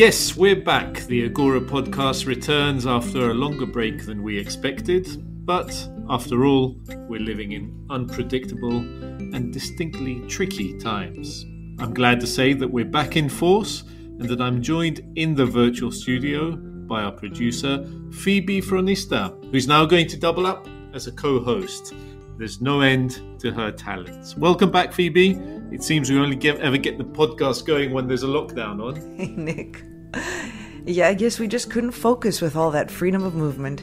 Yes, we're back. The Agora podcast returns after a longer break than we expected, but after all, we're living in unpredictable and distinctly tricky times. I'm glad to say that we're back in force and that I'm joined in the virtual studio by our producer, Phoebe Fronista, who's now going to double up as a co host. There's no end to her talents. Welcome back, Phoebe. It seems we only get, ever get the podcast going when there's a lockdown on. Hey, Nick. Yeah, I guess we just couldn't focus with all that freedom of movement.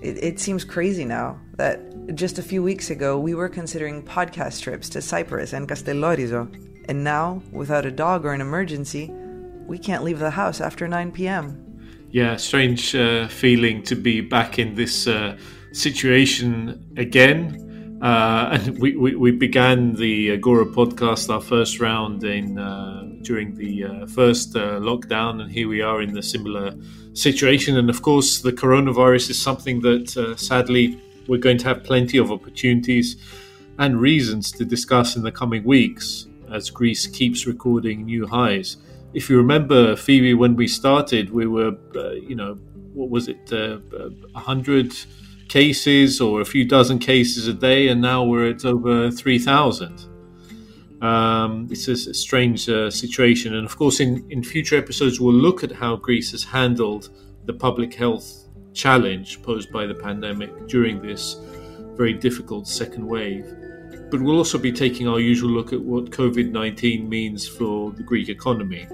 It, it seems crazy now that just a few weeks ago we were considering podcast trips to Cyprus and Castellorizo, and now, without a dog or an emergency, we can't leave the house after 9 p.m. Yeah, strange uh, feeling to be back in this uh, situation again. Uh, and we, we, we, began the Agora podcast, our first round in uh, during the uh, first uh, lockdown, and here we are in a similar situation. And of course, the coronavirus is something that uh, sadly we're going to have plenty of opportunities and reasons to discuss in the coming weeks as Greece keeps recording new highs. If you remember, Phoebe, when we started, we were, uh, you know, what was it, uh, a hundred cases or a few dozen cases a day, and now we're at over 3,000. Um, it's a, strange uh, situation. And of course, in, in future episodes, we'll look at how Greece has handled the public health challenge posed by the pandemic during this very difficult second wave. But we'll also be taking our usual look at what COVID 19 means for the Greek economy.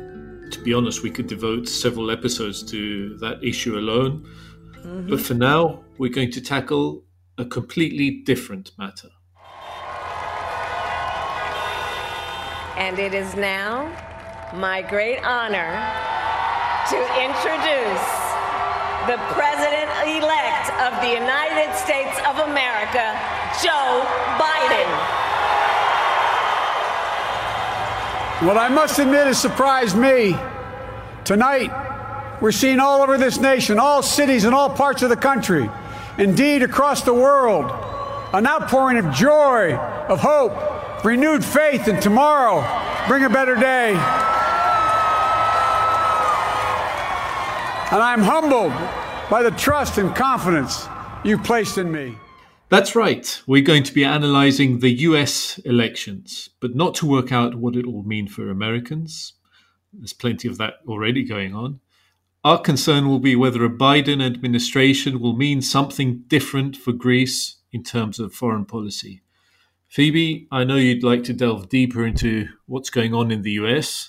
To be honest, we could devote several episodes to that issue alone. Mm-hmm. But for now, we're going to tackle a completely different matter. And it is now my great honor to introduce the President elect of the United States of America, Joe Biden. What I must admit has surprised me. Tonight, we're seeing all over this nation, all cities and all parts of the country, indeed across the world, an outpouring of joy, of hope, renewed faith in tomorrow. Bring a better day. And I'm humbled by the trust and confidence you've placed in me. That's right. We're going to be analyzing the US elections, but not to work out what it will mean for Americans. There's plenty of that already going on. Our concern will be whether a Biden administration will mean something different for Greece in terms of foreign policy. Phoebe, I know you'd like to delve deeper into what's going on in the US,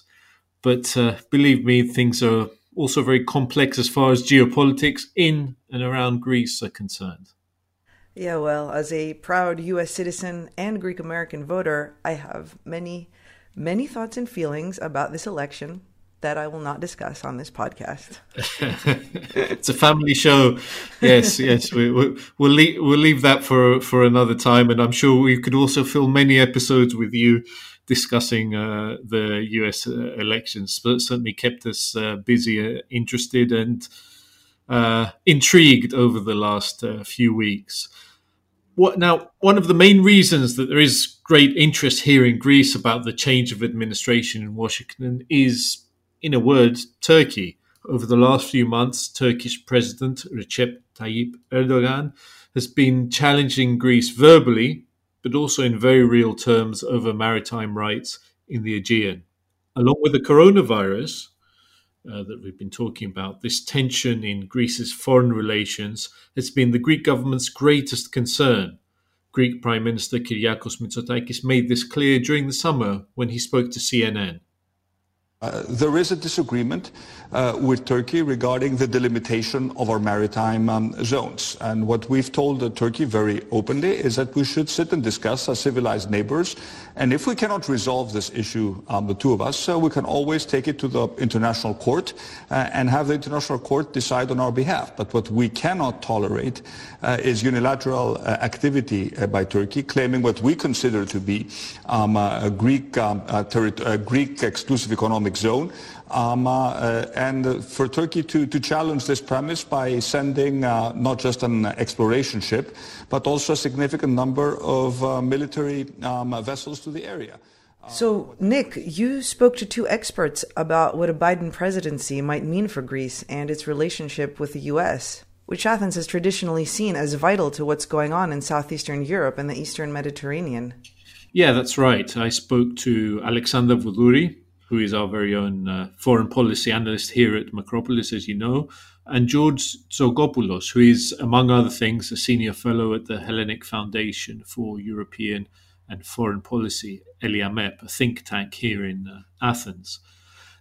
but uh, believe me, things are also very complex as far as geopolitics in and around Greece are concerned. Yeah, well, as a proud US citizen and Greek American voter, I have many, many thoughts and feelings about this election that I will not discuss on this podcast. it's a family show. Yes, yes. We, we, we'll leave, we'll leave that for for another time, and I'm sure we could also fill many episodes with you discussing uh, the U.S. Uh, elections. But certainly kept us uh, busy, uh, interested, and uh, intrigued over the last uh, few weeks. What now? One of the main reasons that there is great interest here in Greece about the change of administration in Washington is in a word, Turkey. Over the last few months, Turkish President Recep Tayyip Erdogan has been challenging Greece verbally, but also in very real terms over maritime rights in the Aegean. Along with the coronavirus uh, that we've been talking about, this tension in Greece's foreign relations has been the Greek government's greatest concern. Greek Prime Minister Kyriakos Mitsotakis made this clear during the summer when he spoke to CNN. Uh, there is a disagreement uh, with Turkey regarding the delimitation of our maritime um, zones. And what we've told uh, Turkey very openly is that we should sit and discuss as civilized neighbors. And if we cannot resolve this issue, um, the two of us, uh, we can always take it to the International Court uh, and have the International Court decide on our behalf. But what we cannot tolerate is unilateral activity by Turkey claiming what we consider to be um, a Greek, um, Greek exclusive economic economic zone. Um, uh, and for Turkey to, to, challenge this premise by sending uh, not just an exploration ship, but also a significant number of uh, military um, vessels to the area. So, Nick, you spoke to two experts about what a Biden presidency might mean for Greece and its relationship with the U.S., which Athens has traditionally seen as vital to what's going on in southeastern Europe and the eastern Mediterranean. Yeah, that's right. I spoke to Alexandra Voudouri, who is our very own uh, foreign policy analyst here at Macropolis, as you know, and George Tzogopoulos, who is, among other things, a senior fellow at the Hellenic Foundation for European and Foreign Policy, ELIAMEP, a think tank here in uh, Athens.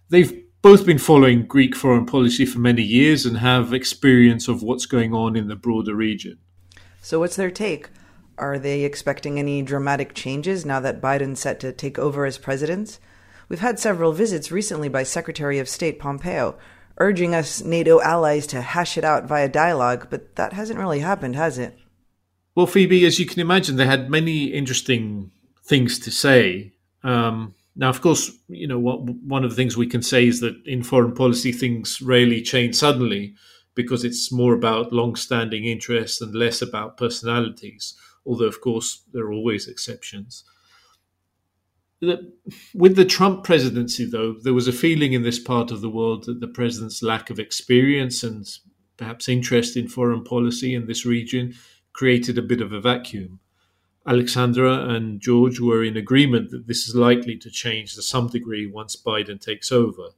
They've both been following Greek foreign policy for many years and have experience of what's going on in the broader region. So, what's their take? Are they expecting any dramatic changes now that Biden's set to take over as president? We've had several visits recently by Secretary of State Pompeo, urging us NATO allies to hash it out via dialogue, but that hasn't really happened, has it? Well, Phoebe, as you can imagine, they had many interesting things to say. Um, now, of course, you know what, one of the things we can say is that in foreign policy, things rarely change suddenly because it's more about long-standing interests and less about personalities. Although, of course, there are always exceptions with the Trump presidency, though, there was a feeling in this part of the world that the president's lack of experience and perhaps interest in foreign policy in this region created a bit of a vacuum. Alexandra and George were in agreement that this is likely to change to some degree once Biden takes over.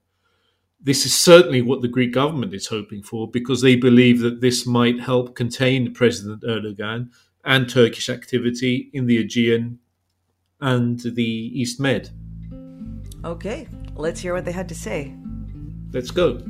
This is certainly what the Greek government is hoping for because they believe that this might help contain President Erdogan and Turkish activity in the Aegean and the East Med. Okay, let's hear what they had to say. Let's go.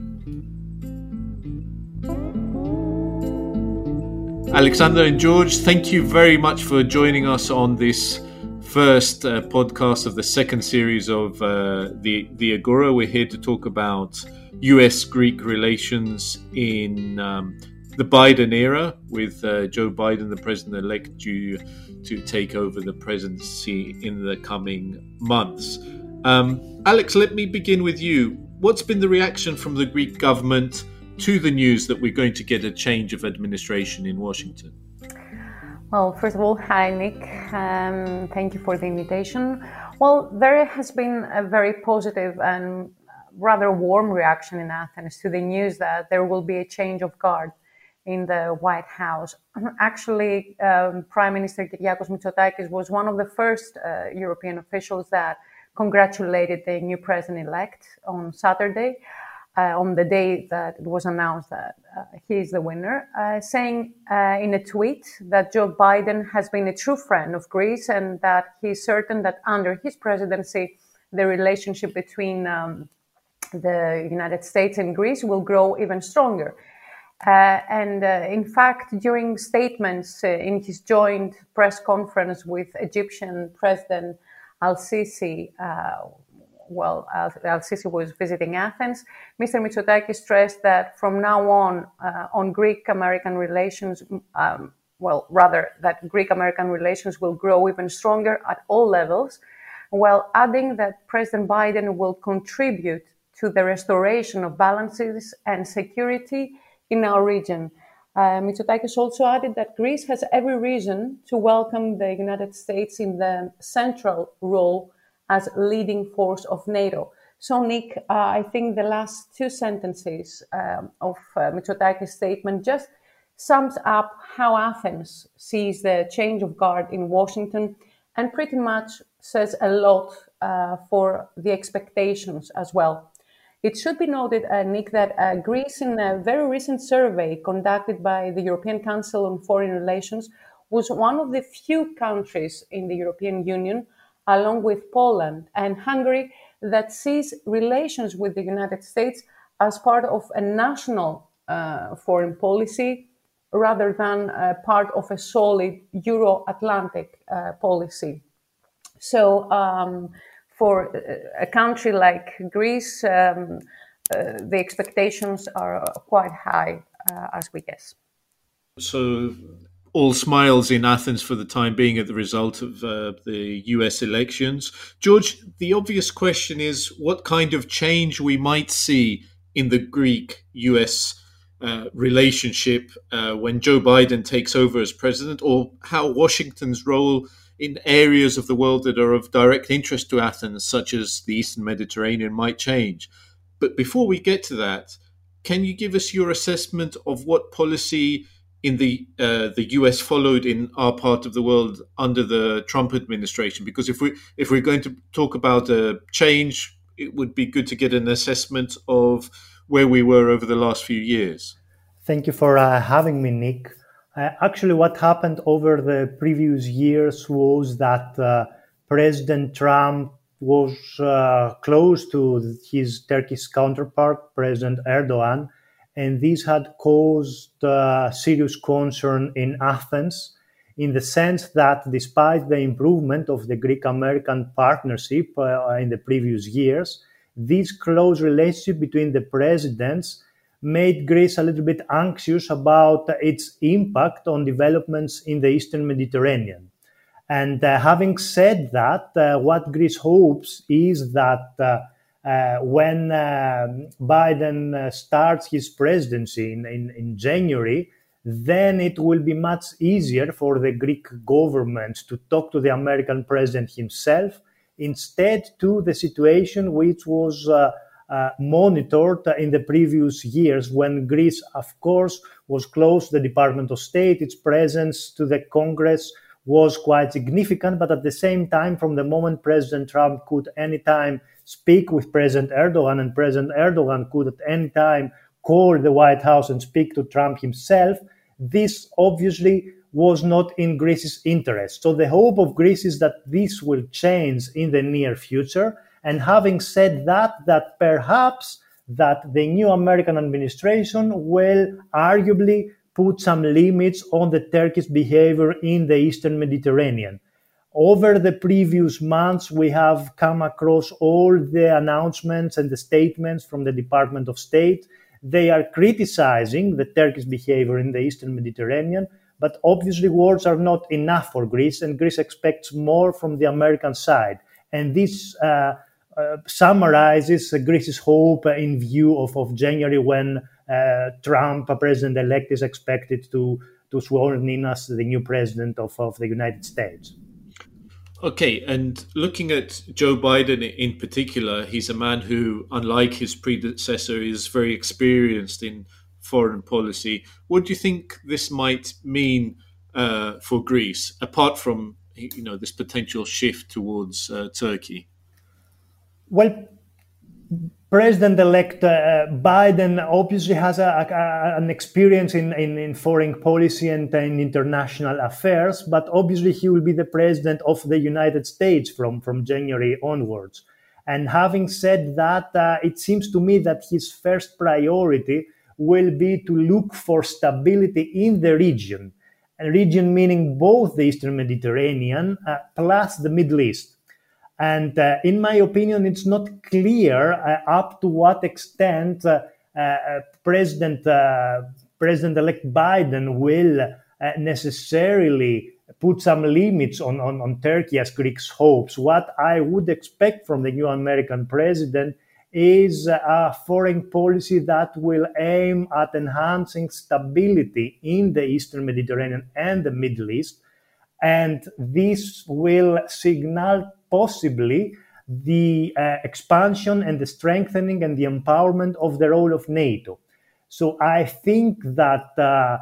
Alexandra and George, thank you very much for joining us on this first uh, podcast of the second series of uh, the the Agora. We're here to talk about U.S.-Greek relations in um, the Biden era, with uh, Joe Biden, the president-elect, due to take over the presidency in the coming months. Um, Alex, let me begin with you. What's been the reaction from the Greek government to the news that we're going to get a change of administration in Washington? Well, first of all, hi, Nick. Um, thank you for the invitation. Well, there has been a very positive and rather warm reaction in Athens to the news that there will be a change of guard in the White House. Actually, um, Prime Minister Kyriakos Mitsotakis was one of the first uh, European officials that congratulated the new president-elect on Saturday, uh, on the day that it was announced that uh, he is the winner, uh, saying uh, in a tweet that Joe Biden has been a true friend of Greece and that he's certain that under his presidency, the relationship between um, the United States and Greece will grow even stronger. Uh, and uh, in fact, during statements uh, in his joint press conference with Egyptian President Al Sisi, uh, well, Al Sisi was visiting Athens, Mr. Mitsotakis stressed that from now on, uh, on Greek American relations, um, well, rather, that Greek American relations will grow even stronger at all levels, while adding that President Biden will contribute to the restoration of balances and security in our region. Uh, Mitsotakis also added that Greece has every reason to welcome the United States in the central role as leading force of NATO. So, Nick, uh, I think the last two sentences um, of uh, Mitsotakis' statement just sums up how Athens sees the change of guard in Washington and pretty much says a lot uh, for the expectations as well. It should be noted, uh, Nick, that uh, Greece, in a very recent survey conducted by the European Council on Foreign Relations, was one of the few countries in the European Union, along with Poland and Hungary, that sees relations with the United States as part of a national uh, foreign policy rather than part of a solid Euro Atlantic uh, policy. So, um, for a country like Greece, um, uh, the expectations are quite high, uh, as we guess. So, all smiles in Athens for the time being at the result of uh, the US elections. George, the obvious question is what kind of change we might see in the Greek US uh, relationship uh, when Joe Biden takes over as president, or how Washington's role in areas of the world that are of direct interest to Athens, such as the Eastern Mediterranean, might change. But before we get to that, can you give us your assessment of what policy in the uh, the U.S. followed in our part of the world under the Trump administration? Because if we if we're going to talk about a change, it would be good to get an assessment of where we were over the last few years. Thank you for uh, having me, Nick. Uh, actually, what happened over the previous years was that uh, President Trump was uh, close to his Turkish counterpart, President Erdogan, and this had caused uh, serious concern in Athens in the sense that despite the improvement of the Greek American partnership uh, in the previous years, this close relationship between the presidents made Greece a little bit anxious about its impact on developments in the Eastern Mediterranean. And uh, having said that, uh, what Greece hopes is that uh, uh when um, Biden uh, starts his presidency in, in, in, January, then it will be much easier for the Greek government to talk to the American president himself instead to the situation which was uh, monitored in the previous years when Greece, of course, was close to the Department of State. Its presence to the Congress was quite significant, but at the same time, from the moment President Trump could anytime speak with President Erdogan, and President Erdogan could at any time call the White House and speak to Trump himself, this obviously was not in Greece's interest. So the hope of Greece is that this will change in the near future and having said that, that perhaps that the new American administration will arguably put some limits on the Turkish behavior in the Eastern Mediterranean. Over the previous months, we have come across all the announcements and the statements from the Department of State. They are criticizing the Turkish behavior in the Eastern Mediterranean, but obviously words are not enough for Greece, and Greece expects more from the American side. And this uh, summarizes Greece's hope in view of, of January when uh, Trump, president elect, is expected to, to sworn in as the new president of, of the United States. Okay, and looking at Joe Biden in particular, he's a man who, unlike his predecessor, is very experienced in foreign policy. What do you think this might mean uh, for Greece, apart from you know this potential shift towards uh, Turkey? Well, President-elect uh, Biden obviously has a, a, an experience in, in, in, foreign policy and in international affairs, but obviously he will be the president of the United States from, from January onwards. And having said that, uh, it seems to me that his first priority will be to look for stability in the region, a region meaning both the Eastern Mediterranean uh, plus the Middle East. And uh, in my opinion, it's not clear uh, up to what extent uh, uh President uh, President-elect Biden will uh, necessarily put some limits on, on, on Turkey as Greeks hopes. What I would expect from the new American president is a foreign policy that will aim at enhancing stability in the Eastern Mediterranean and the Middle East. And this will signal possibly the uh, expansion and the strengthening and the empowerment of the role of NATO. So I think that uh,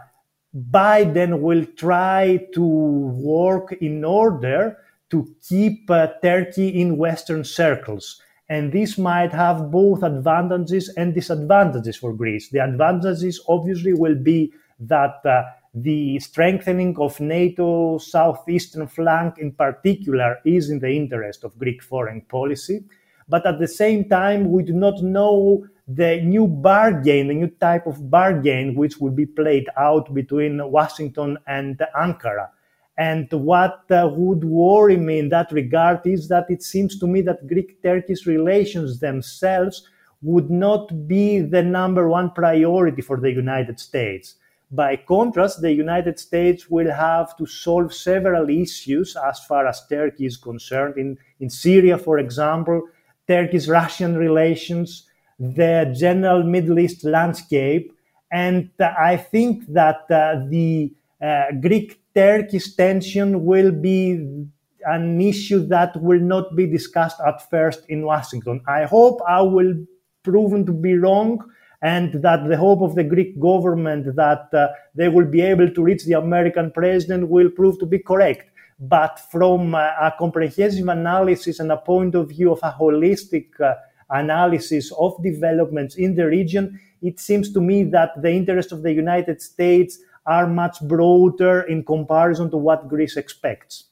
Biden will try to work in order to keep uh, Turkey in Western circles. And this might have both advantages and disadvantages for Greece. The advantages obviously will be that uh, the strengthening of NATO's southeastern flank in particular is in the interest of Greek foreign policy. But at the same time, we do not know the new bargain, the new type of bargain which will be played out between Washington and Ankara. And what uh, would worry me in that regard is that it seems to me that Greek Turkish relations themselves would not be the number one priority for the United States. By contrast, the United States will have to solve several issues as far as Turkey is concerned. In, in Syria, for example, Turkish Russian relations, the general Middle East landscape. And uh, I think that uh, the uh, Greek Turkish tension will be an issue that will not be discussed at first in Washington. I hope I will proven to be wrong and that the hope of the Greek government that uh, they will be able to reach the American president will prove to be correct. But from uh, a comprehensive analysis and a point of view of a holistic uh, analysis of developments in the region, it seems to me that the interests of the United States are much broader in comparison to what Greece expects.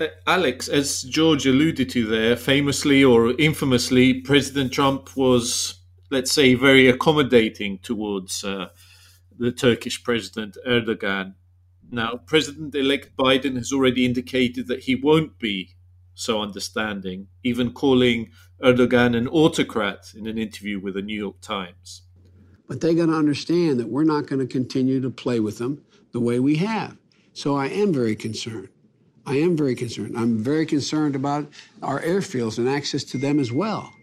Uh, Alex, as George alluded to there, famously or infamously, President Trump was, let's say, very accommodating towards uh, the Turkish President Erdogan. Now, President elect Biden has already indicated that he won't be so understanding, even calling Erdogan an autocrat in an interview with the New York Times. But they got to understand that we're not going to continue to play with them the way we have. So I am very concerned. I am very concerned. I'm very concerned about our airfields and access to them as well.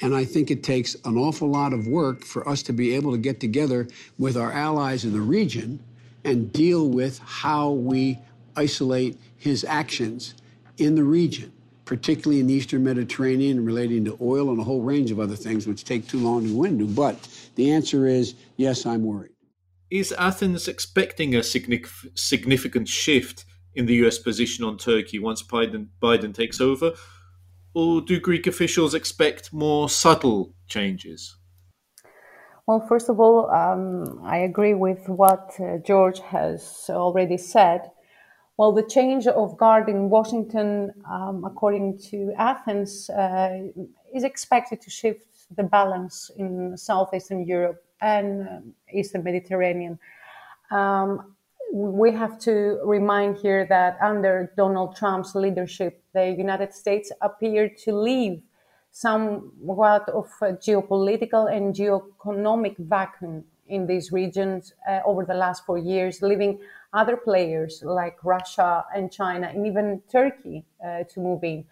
And I think it takes an awful lot of work for us to be able to get together with our allies in the region and deal with how we isolate his actions in the region, particularly in the Eastern Mediterranean relating to oil and a whole range of other things which take too long to go into. But the answer is yes, I'm worried. Is Athens expecting a significant shift in the US position on Turkey once Biden, Biden takes over? Or do Greek officials expect more subtle changes? Well, first of all, um, I agree with what uh, George has already said. Well, the change of guard in Washington, um, according to Athens, uh, is expected to shift the balance in southeastern Europe and uh, eastern Mediterranean. Um, we have to remind here that under Donald Trump's leadership, the United States appeared to leave somewhat of a geopolitical and geoeconomic vacuum in these regions uh, over the last four years, leaving other players like Russia and China and even Turkey uh, to move in.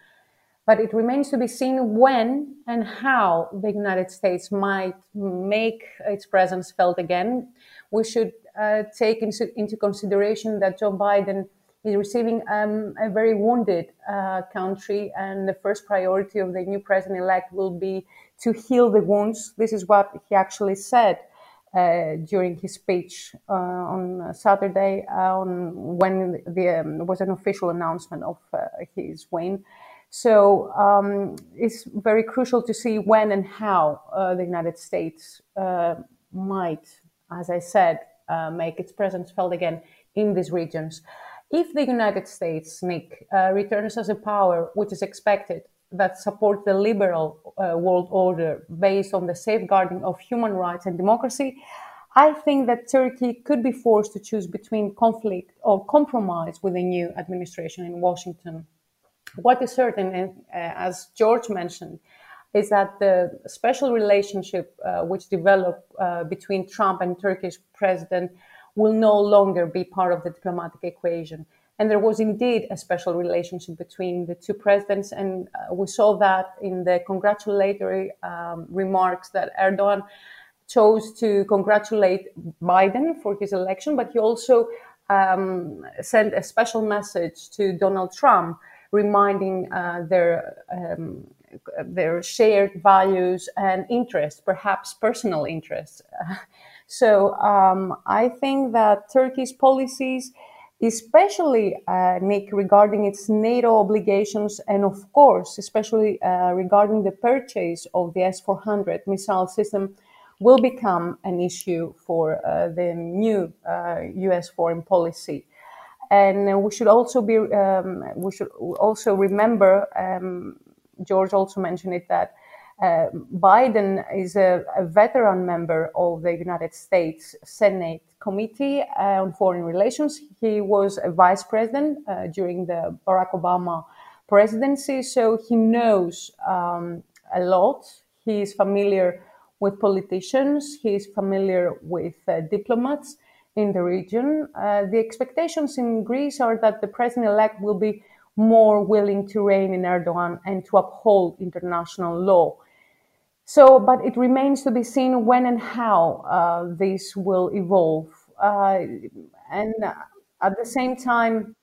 But it remains to be seen when and how the United States might make its presence felt again. We should uh, take into, into, consideration that Joe Biden is receiving um, a very wounded uh, country, and the first priority of the new president elect will be to heal the wounds. This is what he actually said. Uh, during his speech uh, on Saturday, uh, on when um, was an official announcement of uh, his win. So um, it's very crucial to see when and how the United States might, as I said, uh, make its presence felt again in these regions. If the United States, Nick, uh, returns as a power which is expected that supports the liberal uh, world order based on the safeguarding of human rights and democracy, I think that Turkey could be forced to choose between conflict or compromise with a new administration in Washington. What is certain, uh, as George mentioned, is that the special relationship uh, which developed uh, between Trump and Turkish president will no longer be part of the diplomatic equation. And there was indeed a special relationship between the two presidents, and uh, we saw that in the congratulatory um, remarks that Erdogan chose to congratulate Biden for his election, but he also um, sent a special message to Donald Trump, reminding uh, their um, their shared values and interests, perhaps personal interests. so um, I think that Turkey's policies, especially uh, Nick, regarding its NATO obligations, and of course, especially uh, regarding the purchase of the S 400 missile system, will become an issue for uh, the new US uh, foreign policy. And we should also be, um, we should also remember um, George also mentioned it that Uh, Biden is a, a, veteran member of the United States Senate Committee on Foreign Relations. He was a vice president uh, during the Barack Obama presidency, so he knows um, a lot. He is familiar with politicians, he is familiar with uh, diplomats in the region. Uh, the expectations in Greece are that the president elect will be more willing to rein in Erdogan and to uphold international law. So, but it remains to be seen when and how uh, this will evolve. Uh, and at the same time,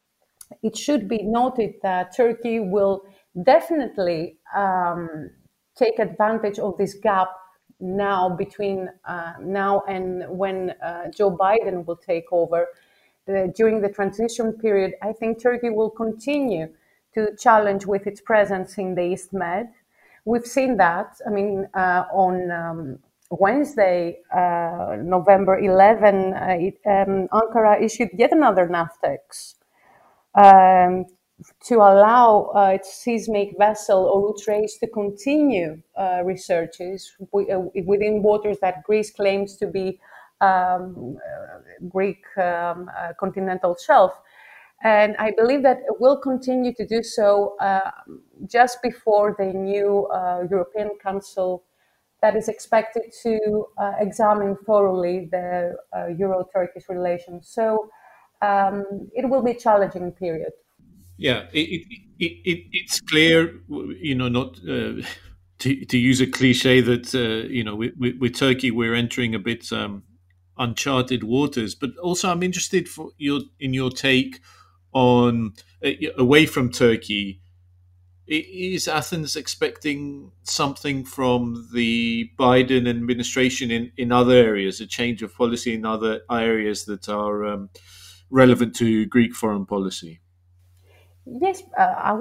it should be noted that Turkey will definitely um, take advantage of this gap now between uh, now and when uh, Joe Biden will take over. The, during the transition period, I think Turkey will continue to challenge with its presence in the East Med. We've seen that. I mean, uh, on um, Wednesday, uh, November 11, uh, it, um, Ankara issued yet another NAVTEX um, to allow uh, its seismic vessel Reis to continue uh, researches uh, within waters that Greece claims to be um, Greek um, continental shelf. And I believe that it will continue to do so uh, just before the new uh, European Council that is expected to uh, examine thoroughly the uh, Euro Turkish relations. So um, it will be a challenging period. Yeah, it, it, it, it's clear, you know, not. Uh, to, to use a cliche that uh, you know with, with, Turkey we're entering a bit um, uncharted waters, but also I'm interested for your in your take on uh, away from Turkey. Is Athens expecting something from the Biden administration in, in other areas, a change of policy in other areas that are um, relevant to Greek foreign policy? Yes, uh,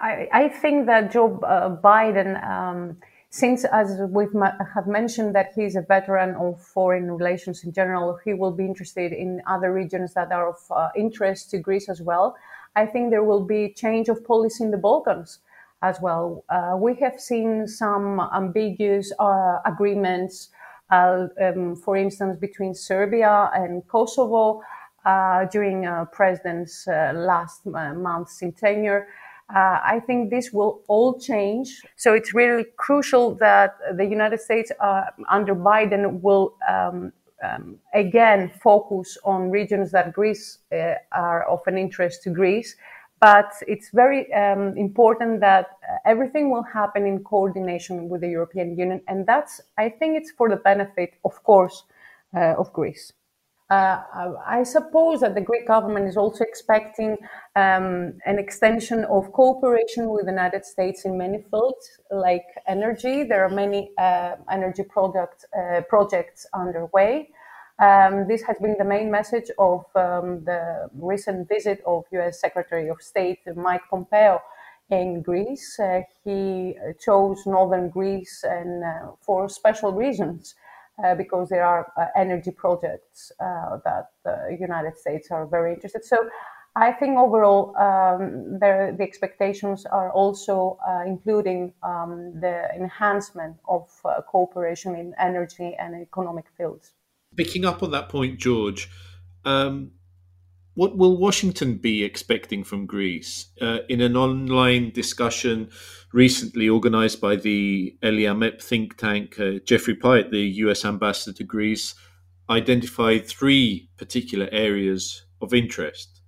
I, I, think that Joe uh, Biden um, since, as we have mentioned, that he is a veteran of foreign relations in general, he will be interested in other regions that are of uh, interest to Greece as well. I think there will be change of policy in the Balkans as well. Uh, we have seen some ambiguous uh, agreements, uh, um, for instance, between Serbia and Kosovo uh, during uh, President's last month's in tenure. Uh, I think this will all change. So it's really crucial that the United States uh, under Biden will um, um, again focus on regions that Greece uh, are of an interest to Greece. But it's very um, important that uh, everything will happen in coordination with the European Union. And that's, I think it's for the benefit, of course, uh, of Greece. Uh, I suppose that the Greek government is also expecting um, an extension of cooperation with the United States in many fields, like energy. There are many uh, energy product, uh, projects underway. Um, this has been the main message of um, the recent visit of U.S. Secretary of State Mike Pompeo in Greece. Uh, he chose northern Greece and uh, for special reasons uh, because there are uh, energy projects uh, that the United States are very interested. So I think overall um, the expectations are also uh, including um, the enhancement of cooperation in energy and economic fields. Picking up on that point, George, um, what will Washington be expecting from Greece? Uh, in an online discussion recently organized by the Eliamep think tank, uh, Jeffrey Pyatt, the US ambassador to Greece, identified three particular areas of interest.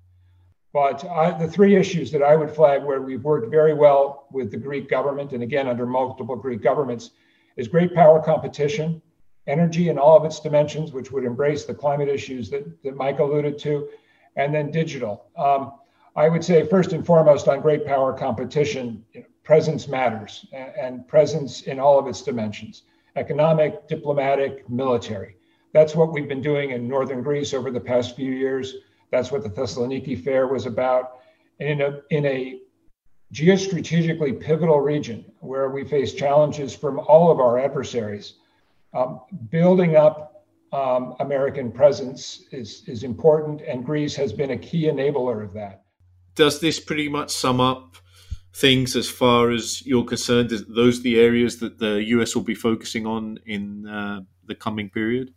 But I, the three issues that I would flag where we've worked very well with the Greek government, and again under multiple Greek governments, is great power competition, energy in all of its dimensions, which would embrace the climate issues that, that Mike alluded to, and then digital. Um, I would say first and foremost on great power competition, you know, presence matters and, presence in all of its dimensions economic, diplomatic, military. That's what we've been doing in northern Greece over the past few years. That's what the Thessaloniki Fair was about. And in a, in a geostrategically pivotal region where we face challenges from all of our adversaries, um, building up um, American presence is, is important, and Greece has been a key enabler of that. Does this pretty much sum up things as far as you're concerned? Is those the areas that the US will be focusing on in uh, the coming period?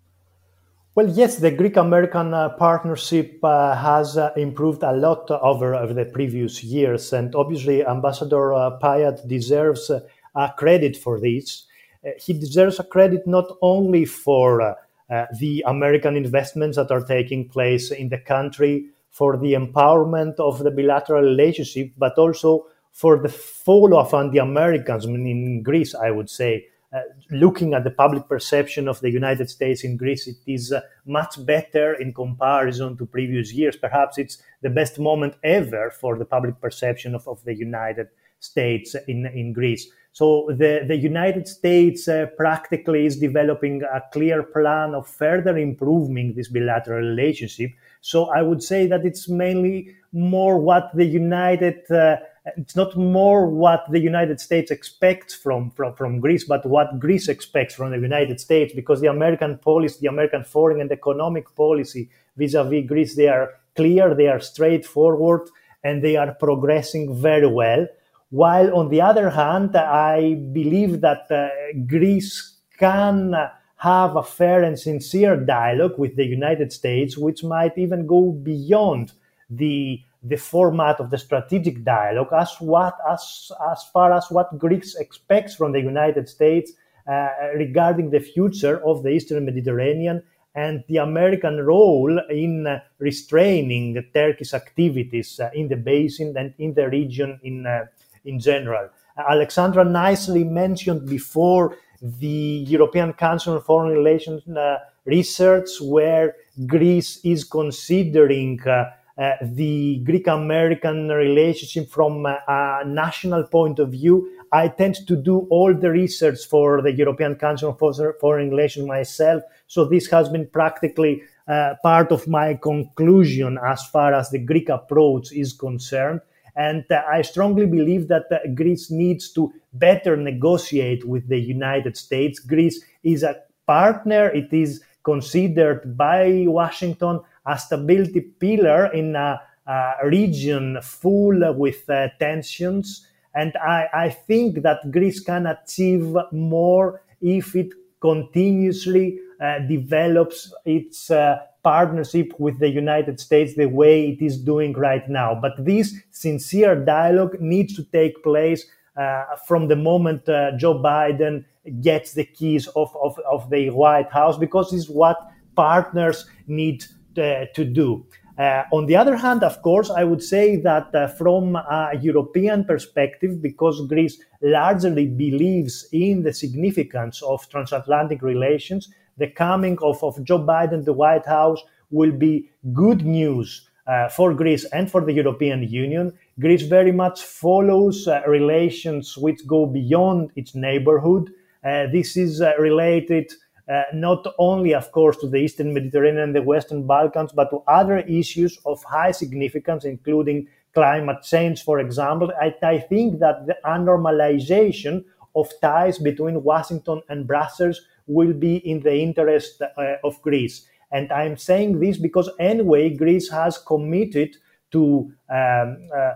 Well, yes, the Greek American uh, partnership uh, has uh, improved a lot over, over the previous years. And obviously, Ambassador uh, Pyatt deserves uh, credit for this. Uh, he deserves a credit not only for uh, the American investments that are taking place in the country, for the empowerment of the bilateral relationship, but also for the follow up on the Americans, I mean, in Greece, I would say, uh, looking at the public perception of the United States in Greece, it is uh, much better in comparison to previous years. Perhaps it's the best moment ever for the public perception of, of the United States in, in Greece. So the, the United States uh, practically is developing a clear plan of further improving this bilateral relationship. So I would say that it's mainly more what the United uh, it's not more what the United States expects from, from, from Greece, but what Greece expects from the United States, because the American policy, the American foreign and economic policy vis-a-vis Greece, they are clear, they are straightforward, and they are progressing very well. While on the other hand, I believe that uh, Greece can have a fair and sincere dialogue with the United States, which might even go beyond the the format of the strategic dialogue as what as as far as what Greece expects from the United States uh, regarding the future of the Eastern Mediterranean and the American role in uh, restraining Turkey's activities uh, in the basin and in the region in uh, in general. Alexandra nicely mentioned before the European Council on Foreign Relations uh, research, where Greece is considering uh, uh, the Greek American relationship from a, a, national point of view. I tend to do all the research for the European Council on Foreign Relations myself. So this has been practically uh, part of my conclusion as far as the Greek approach is concerned. And uh, I strongly believe that uh, Greece needs to better negotiate with the United States. Greece is a partner. It is considered by Washington a stability pillar in a, a region full with uh, tensions. And I, I think that Greece can achieve more if it continuously uh, develops its uh, partnership with the United States the way it is doing right now. But this sincere dialogue needs to take place uh, from the moment uh, Joe Biden gets the keys of, of, of the White House because it's what partners need uh, to do. Uh, on the other hand, of course, I would say that uh, from a European perspective, because Greece largely believes in the significance of transatlantic relations, the coming of, of Joe Biden, the White House, will be good news uh, for Greece and for the European Union. Greece very much follows uh, relations which go beyond its neighborhood. Uh, this is related uh, not only, of course, to the Eastern Mediterranean and the Western Balkans, but to other issues of high significance, including climate change, for example. I, I think that the normalization of ties between Washington and Brussels will be in the interest uh, of Greece. And I'm saying this because, anyway, Greece has committed to um, uh,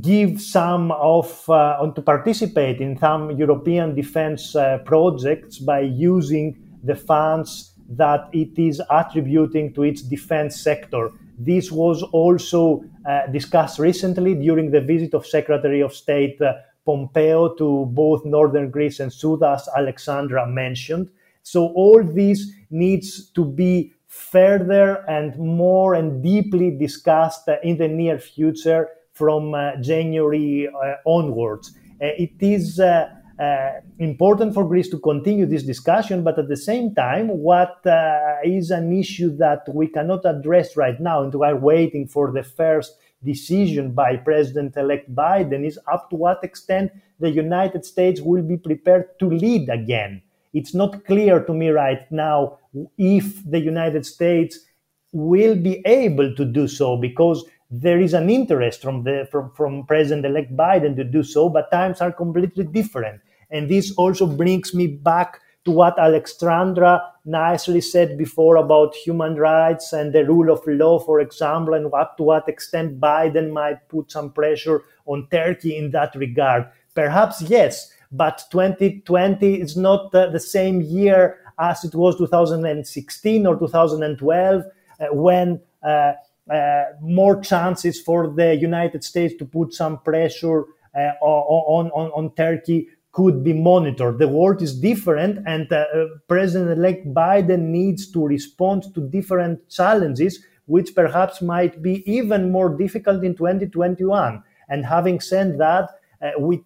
give some of, uh, to participate in some European defense uh, projects by using the funds that it is attributing to its defense sector. This was also uh, discussed recently during the visit of Secretary of State uh, Pompeo to both northern Greece and Souda, as Alexandra mentioned. So all this needs to be further and more and deeply discussed in the near future from uh, January uh, onwards. Uh, it is uh, important for Greece to continue this discussion, but at the same time, what uh, is an issue that we cannot address right now, and we are waiting for the first decision by President elect Biden, is up to what extent the United States will be prepared to lead again. It's not clear to me right now if the United States will be able to do so because there is an interest from the from, from President elect Biden to do so, but times are completely different. And this also brings me back to what Alexandra nicely said before about human rights and the rule of law, for example, and what, to what extent Biden might put some pressure on Turkey in that regard. Perhaps yes, but 2020 is not uh, the same year as it was 2016 or 2012 uh, when uh, uh, more chances for the United States to put some pressure uh, on, on, on Turkey could be monitored. The world is different, and uh, President elect Biden needs to respond to different challenges, which perhaps might be even more difficult in 2021. And having said that, uh, we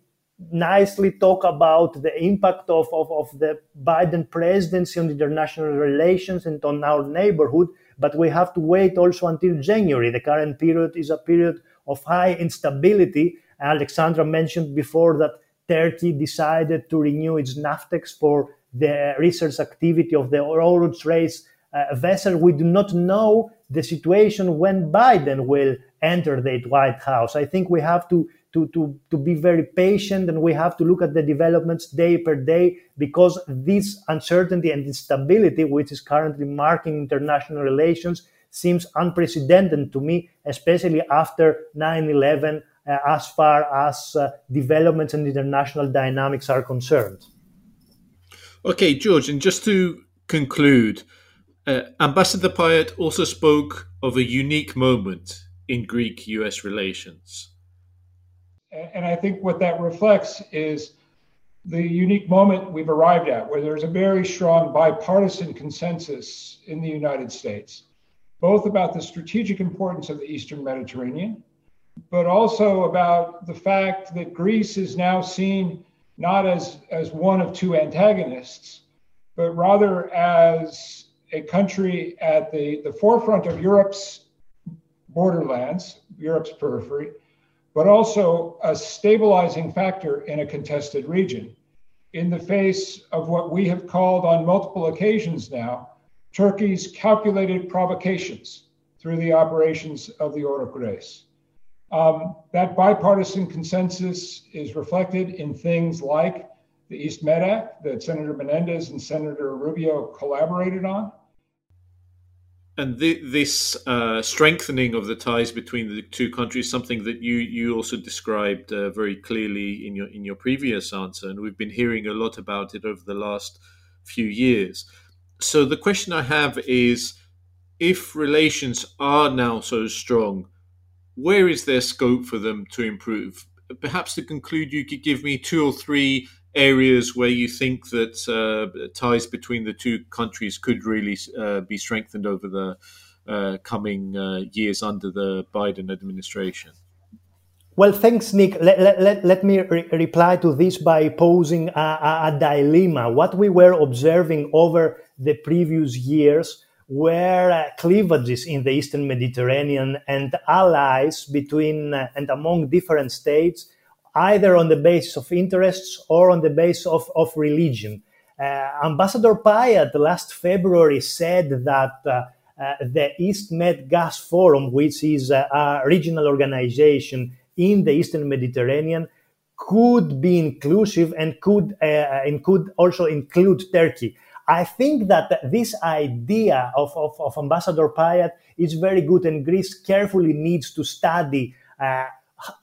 nicely talk about the impact of, of, of the Biden presidency on international relations and on our neighborhood, but we have to wait also until January. The current period is a period of high instability. Alexandra mentioned before that Turkey decided to renew its NAVTEX for the research activity of the Oruç Reis uh, vessel. We do not know the situation when Biden will enter the White House. I think we have to, to, to, to be very patient and we have to look at the developments day per day because this uncertainty and instability, which is currently marking international relations, seems unprecedented to me, especially after 9 11 uh, as far as uh, developments and international dynamics are concerned. Okay, George, and just to conclude, uh, Ambassador Pyatt also spoke of a unique moment in Greek US relations. And I think what that reflects is the unique moment we've arrived at, where there's a very strong bipartisan consensus in the United States, both about the strategic importance of the Eastern Mediterranean but also about the fact that Greece is now seen not as, as one of two antagonists, but rather as a country at the, the forefront of Europe's borderlands, Europe's periphery, but also a stabilizing factor in a contested region in the face of what we have called on multiple occasions now Turkey's calculated provocations through the operations of the Reis. Um, that bipartisan consensus is reflected in things like the East Med Act that Senator Menendez and Senator Rubio collaborated on. And the, this uh, strengthening of the ties between the two countries, something that you you also described uh, very clearly in your in your previous answer, and we've been hearing a lot about it over the last few years. So the question I have is, if relations are now so strong where is there scope for them to improve? Perhaps to conclude, you could give me two or three areas where you think that uh, ties between the two countries could really uh, be strengthened over the uh, coming uh, years under the Biden administration? Well, thanks, Nick. Let, let, let me re- reply to this by posing a, a, a dilemma. What we were observing over the previous years were uh, cleavages in the Eastern Mediterranean and allies between uh, and among different states, either on the basis of interests or on the basis of, of religion. Uh, Ambassador Pyatt last February said that uh, uh, the East Med Gas Forum, which is a regional organization in the Eastern Mediterranean, could be inclusive and could uh, and could also include Turkey. I think that this idea of, of, of Ambassador Pyatt is very good, and Greece carefully needs to study uh,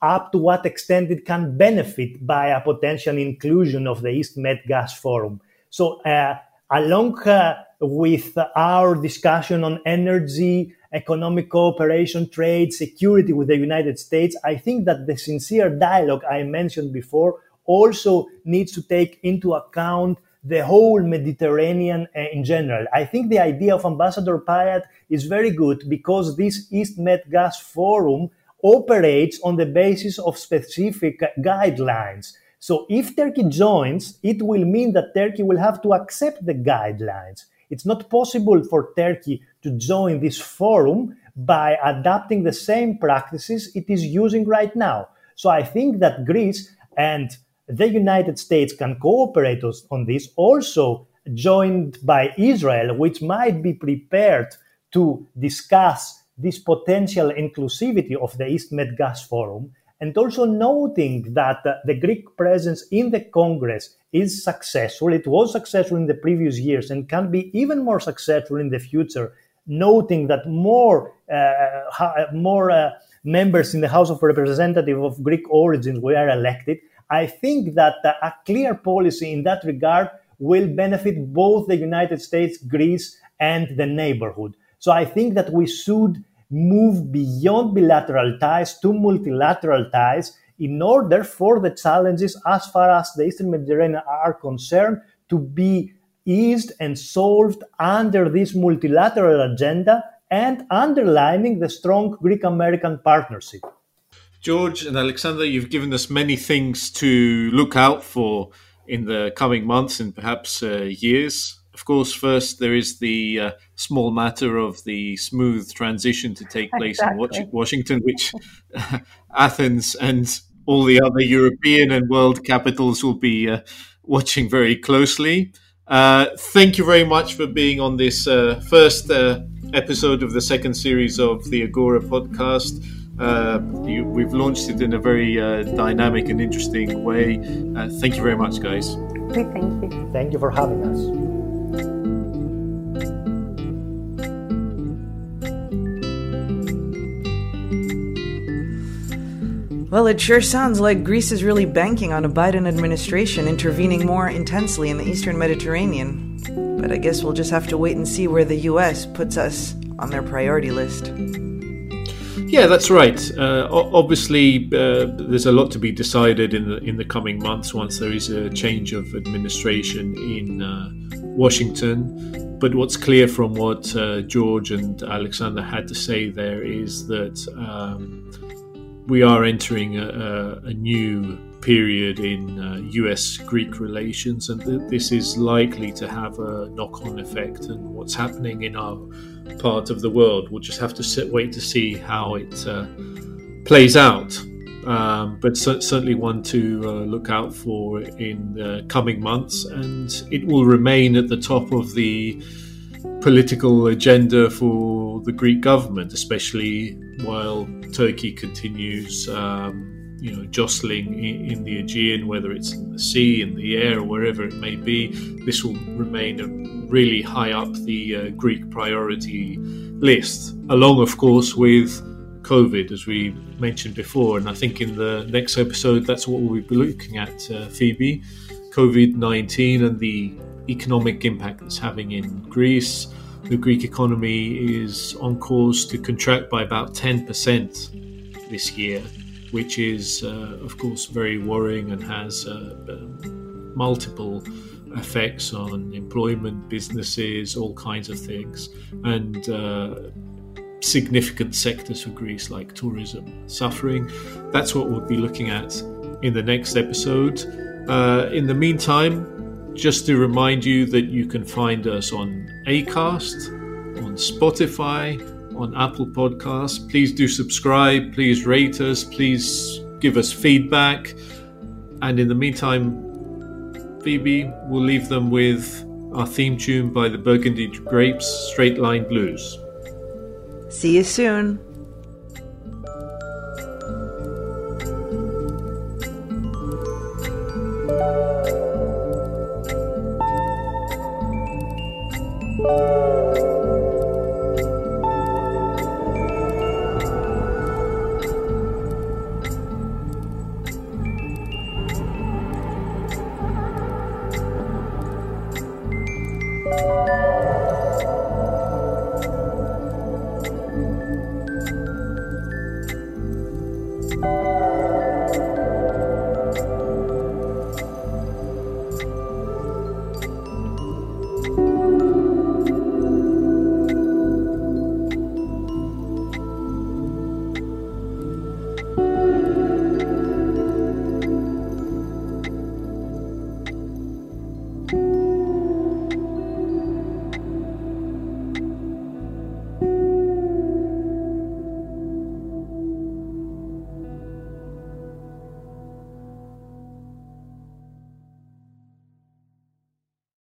up to what extent it can benefit by a potential inclusion of the East Med Gas Forum. So, uh, along uh, with our discussion on energy, economic cooperation, trade, security with the United States, I think that the sincere dialogue I mentioned before also needs to take into account the whole Mediterranean uh, in general. I think the idea of Ambassador Pyatt is very good because this East Med Gas Forum operates on the basis of specific guidelines. So if Turkey joins, it will mean that Turkey will have to accept the guidelines. It's not possible for Turkey to join this forum by adapting the same practices it is using right now. So I think that Greece and the United States can cooperate on this, also joined by Israel, which might be prepared to discuss this potential inclusivity of the East Med Gas Forum. and also noting that uh, the Greek presence in the Congress is successful. It was successful in the previous years and can be even more successful in the future, noting that more, uh, more uh, members in the House of Representatives of Greek origins were elected. I think that uh, a clear policy in that regard will benefit both the United States, Greece, and the neighborhood. So I think that we should move beyond bilateral ties to multilateral ties in order for the challenges as far as the Eastern Mediterranean are concerned to be eased and solved under this multilateral agenda and underlining the strong Greek American partnership. George and Alexandra, you've given us many things to look out for in the coming months and perhaps uh, years. Of course, first there is the uh, small matter of the smooth transition to take place exactly. in Washington, which Athens and all the other European and world capitals will be uh, watching very closely. Uh, thank you very much for being on this uh, first uh, episode of the second series of the Agora podcast. Uh, you, we've launched it in a very uh, dynamic and interesting way. Uh, thank you very much, guys. Thank you. Thank you for having us. Well, it sure sounds like Greece is really banking on a Biden administration intervening more intensely in the eastern Mediterranean. But I guess we'll just have to wait and see where the US puts us on their priority list. Yeah, that's right. Uh, obviously, uh, there's a lot to be decided in the in the coming months once there is a change of administration in uh, Washington. But what's clear from what uh, George and Alexandra had to say there is that um, we are entering a, a new period in uh, US Greek relations, and th- this is likely to have a knock on effect. And what's happening in our part of the world, we'll just have to sit, wait to see how it uh, plays out. Um, but c- certainly one to uh, look out for in the coming months, and it will remain at the top of the political agenda for the Greek government, especially while Turkey continues, um, you know, jostling in, in, the Aegean, whether it's in the sea, in the air, or wherever it may be. This will remain a really high up the uh, Greek priority list, along, of course, with COVID, as we mentioned before. And I think in the next episode, that's what we'll be looking at, uh, Phoebe. COVID 19 and the economic impact it's having in Greece. The Greek economy is on course to contract by about 10% this year, which is, uh, of course, very worrying and has uh, um, multiple effects on employment, businesses, all kinds of things, and uh, significant sectors for Greece like tourism suffering. That's what we'll be looking at in the next episode. Uh, in the meantime, just to remind you that you can find us on Acast, on Spotify, on Apple Podcasts. Please do subscribe, please rate us, please give us feedback. And in the meantime, Phoebe will leave them with our theme tune by the Burgundy Grapes, Straight Line Blues. See you soon.